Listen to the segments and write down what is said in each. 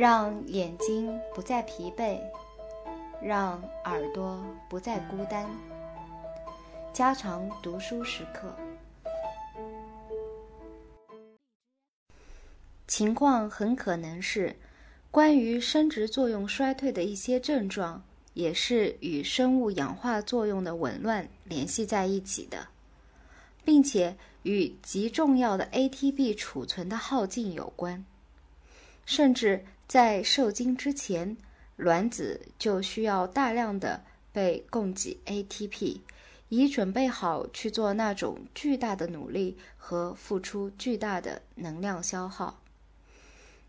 让眼睛不再疲惫，让耳朵不再孤单。加长读书时刻。情况很可能是，关于生殖作用衰退的一些症状，也是与生物氧化作用的紊乱联系在一起的，并且与极重要的 ATP 储存的耗尽有关。甚至在受精之前，卵子就需要大量的被供给 ATP。以准备好去做那种巨大的努力和付出巨大的能量消耗。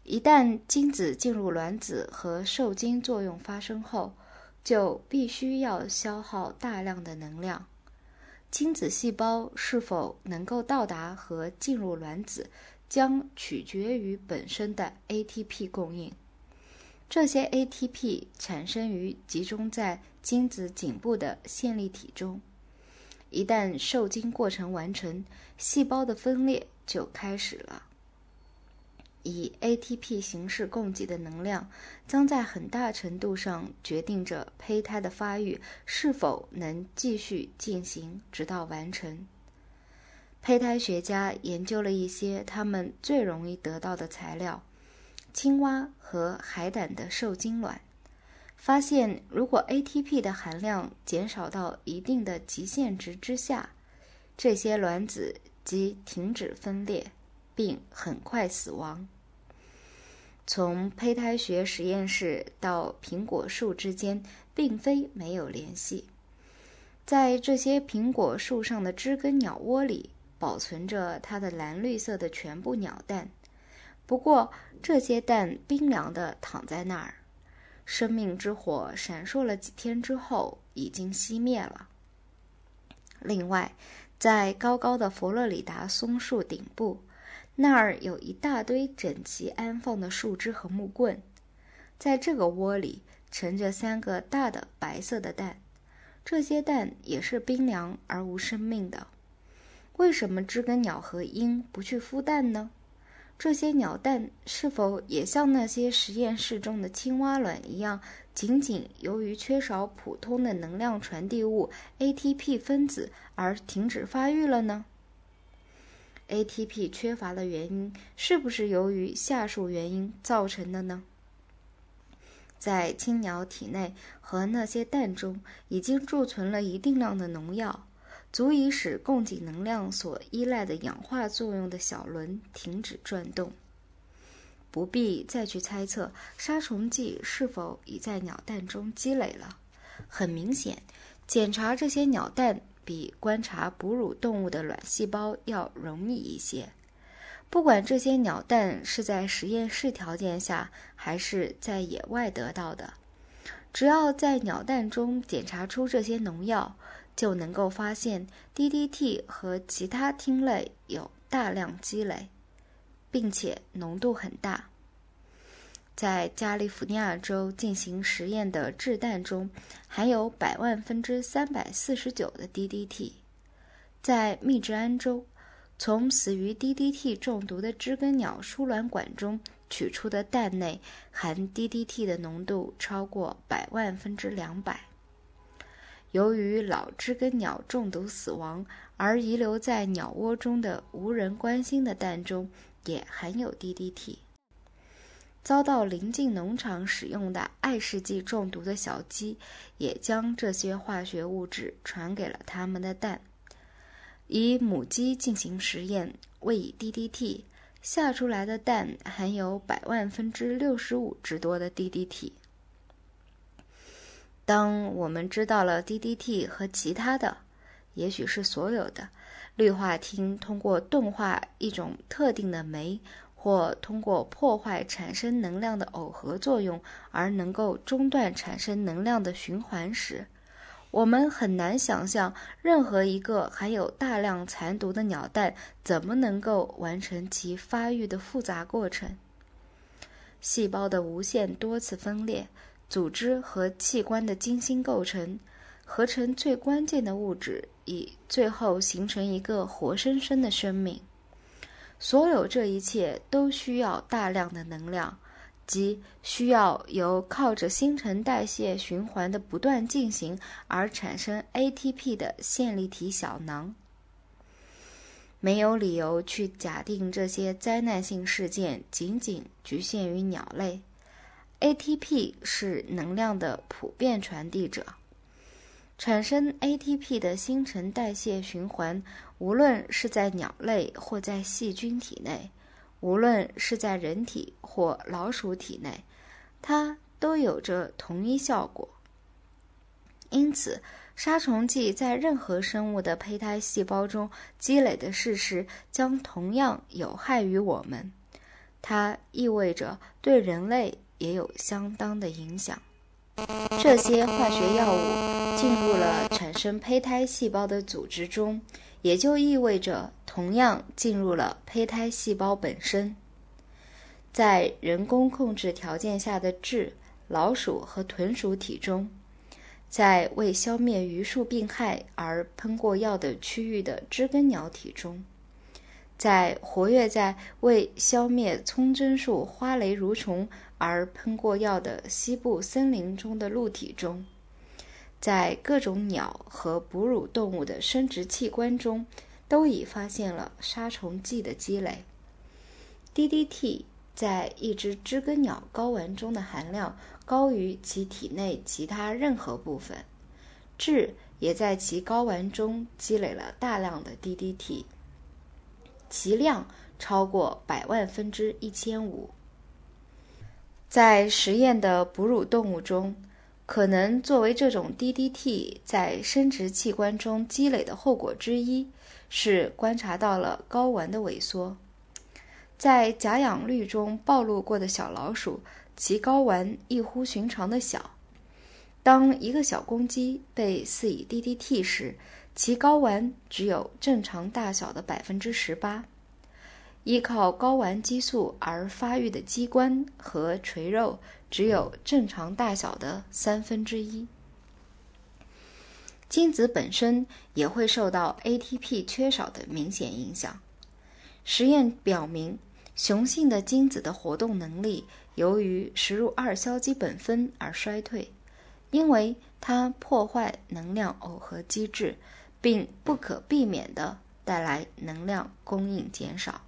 一旦精子进入卵子和受精作用发生后，就必须要消耗大量的能量。精子细胞是否能够到达和进入卵子，将取决于本身的 ATP 供应。这些 ATP 产生于集中在精子颈部的线粒体中。一旦受精过程完成，细胞的分裂就开始了。以 ATP 形式供给的能量，将在很大程度上决定着胚胎的发育是否能继续进行直到完成。胚胎学家研究了一些他们最容易得到的材料：青蛙和海胆的受精卵。发现，如果 ATP 的含量减少到一定的极限值之下，这些卵子即停止分裂，并很快死亡。从胚胎学实验室到苹果树之间，并非没有联系。在这些苹果树上的知更鸟窝里，保存着它的蓝绿色的全部鸟蛋，不过这些蛋冰凉地躺在那儿。生命之火闪烁了几天之后，已经熄灭了。另外，在高高的佛罗里达松树顶部，那儿有一大堆整齐安放的树枝和木棍。在这个窝里盛着三个大的白色的蛋，这些蛋也是冰凉而无生命的。为什么知更鸟和鹰不去孵蛋呢？这些鸟蛋是否也像那些实验室中的青蛙卵一样，仅仅由于缺少普通的能量传递物 ATP 分子而停止发育了呢？ATP 缺乏的原因是不是由于下述原因造成的呢？在青鸟体内和那些蛋中已经贮存了一定量的农药。足以使供给能量所依赖的氧化作用的小轮停止转动。不必再去猜测杀虫剂是否已在鸟蛋中积累了。很明显，检查这些鸟蛋比观察哺乳动物的卵细胞要容易一些。不管这些鸟蛋是在实验室条件下还是在野外得到的，只要在鸟蛋中检查出这些农药。就能够发现 DDT 和其他烃类有大量积累，并且浓度很大。在加利福尼亚州进行实验的制蛋中含有百万分之三百四十九的 DDT。在密治安州，从死于 DDT 中毒的知更鸟输卵管中取出的蛋内含 DDT 的浓度超过百万分之两百。由于老知更鸟中毒死亡，而遗留在鸟窝中的无人关心的蛋中也含有 DDT。遭到邻近农场使用的爱氏剂中毒的小鸡，也将这些化学物质传给了它们的蛋。以母鸡进行实验，喂以 DDT，下出来的蛋含有百万分之六十五之多的 DDT。当我们知道了 DDT 和其他的，也许是所有的氯化烃通过钝化一种特定的酶，或通过破坏产生能量的耦合作用而能够中断产生能量的循环时，我们很难想象任何一个含有大量残毒的鸟蛋怎么能够完成其发育的复杂过程。细胞的无限多次分裂。组织和器官的精心构成，合成最关键的物质，以最后形成一个活生生的生命。所有这一切都需要大量的能量，即需要由靠着新陈代谢循环的不断进行而产生 ATP 的线粒体小囊。没有理由去假定这些灾难性事件仅仅局限于鸟类。ATP 是能量的普遍传递者。产生 ATP 的新陈代谢循环，无论是在鸟类或在细菌体内，无论是在人体或老鼠体内，它都有着同一效果。因此。杀虫剂在任何生物的胚胎细胞中积累的事实将同样有害于我们，它意味着对人类也有相当的影响。这些化学药物进入了产生胚胎细胞的组织中，也就意味着同样进入了胚胎细胞本身。在人工控制条件下的痔、老鼠和豚鼠体中。在为消灭榆树病害而喷过药的区域的知更鸟体中，在活跃在为消灭葱针树花蕾蠕虫而喷过药的西部森林中的鹿体中，在各种鸟和哺乳动物的生殖器官中，都已发现了杀虫剂的积累。DDT 在一只知更鸟睾丸中的含量。高于其体内其他任何部分，痣也在其睾丸中积累了大量的 DDT，其量超过百万分之一千五。在实验的哺乳动物中，可能作为这种 DDT 在生殖器官中积累的后果之一，是观察到了睾丸的萎缩。在假氧氯中暴露过的小老鼠。其睾丸异乎寻常的小。当一个小公鸡被饲以 DDT 时，其睾丸只有正常大小的百分之十八。依靠睾丸激素而发育的机关和垂肉只有正常大小的三分之一。精子本身也会受到 ATP 缺少的明显影响。实验表明。雄性的精子的活动能力由于食入二硝基苯酚而衰退，因为它破坏能量耦合机制，并不可避免地带来能量供应减少。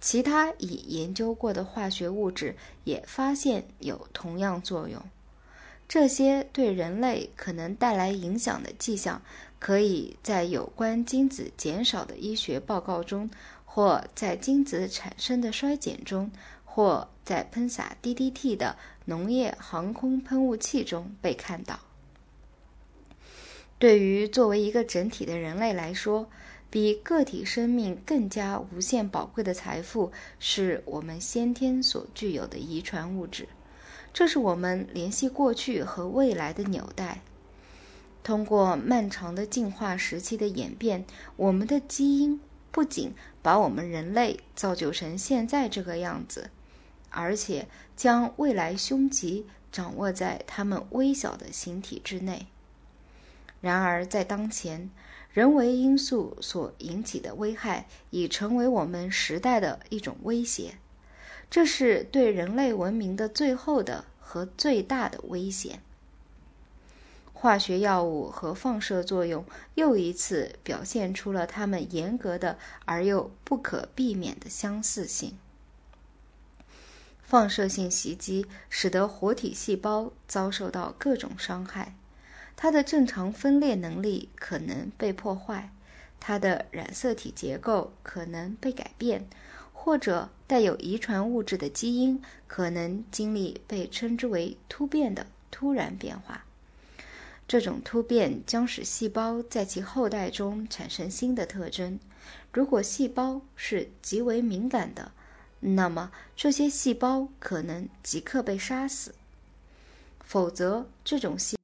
其他已研究过的化学物质也发现有同样作用。这些对人类可能带来影响的迹象，可以在有关精子减少的医学报告中。或在精子产生的衰减中，或在喷洒 DDT 的农业航空喷雾器中被看到。对于作为一个整体的人类来说，比个体生命更加无限宝贵的财富，是我们先天所具有的遗传物质。这是我们联系过去和未来的纽带。通过漫长的进化时期的演变，我们的基因。不仅把我们人类造就成现在这个样子，而且将未来凶吉掌握在他们微小的形体之内。然而，在当前，人为因素所引起的危害已成为我们时代的一种威胁，这是对人类文明的最后的和最大的危险。化学药物和放射作用又一次表现出了它们严格的而又不可避免的相似性。放射性袭击使得活体细胞遭受到各种伤害，它的正常分裂能力可能被破坏，它的染色体结构可能被改变，或者带有遗传物质的基因可能经历被称之为突变的突然变化。这种突变将使细胞在其后代中产生新的特征。如果细胞是极为敏感的，那么这些细胞可能即刻被杀死；否则，这种细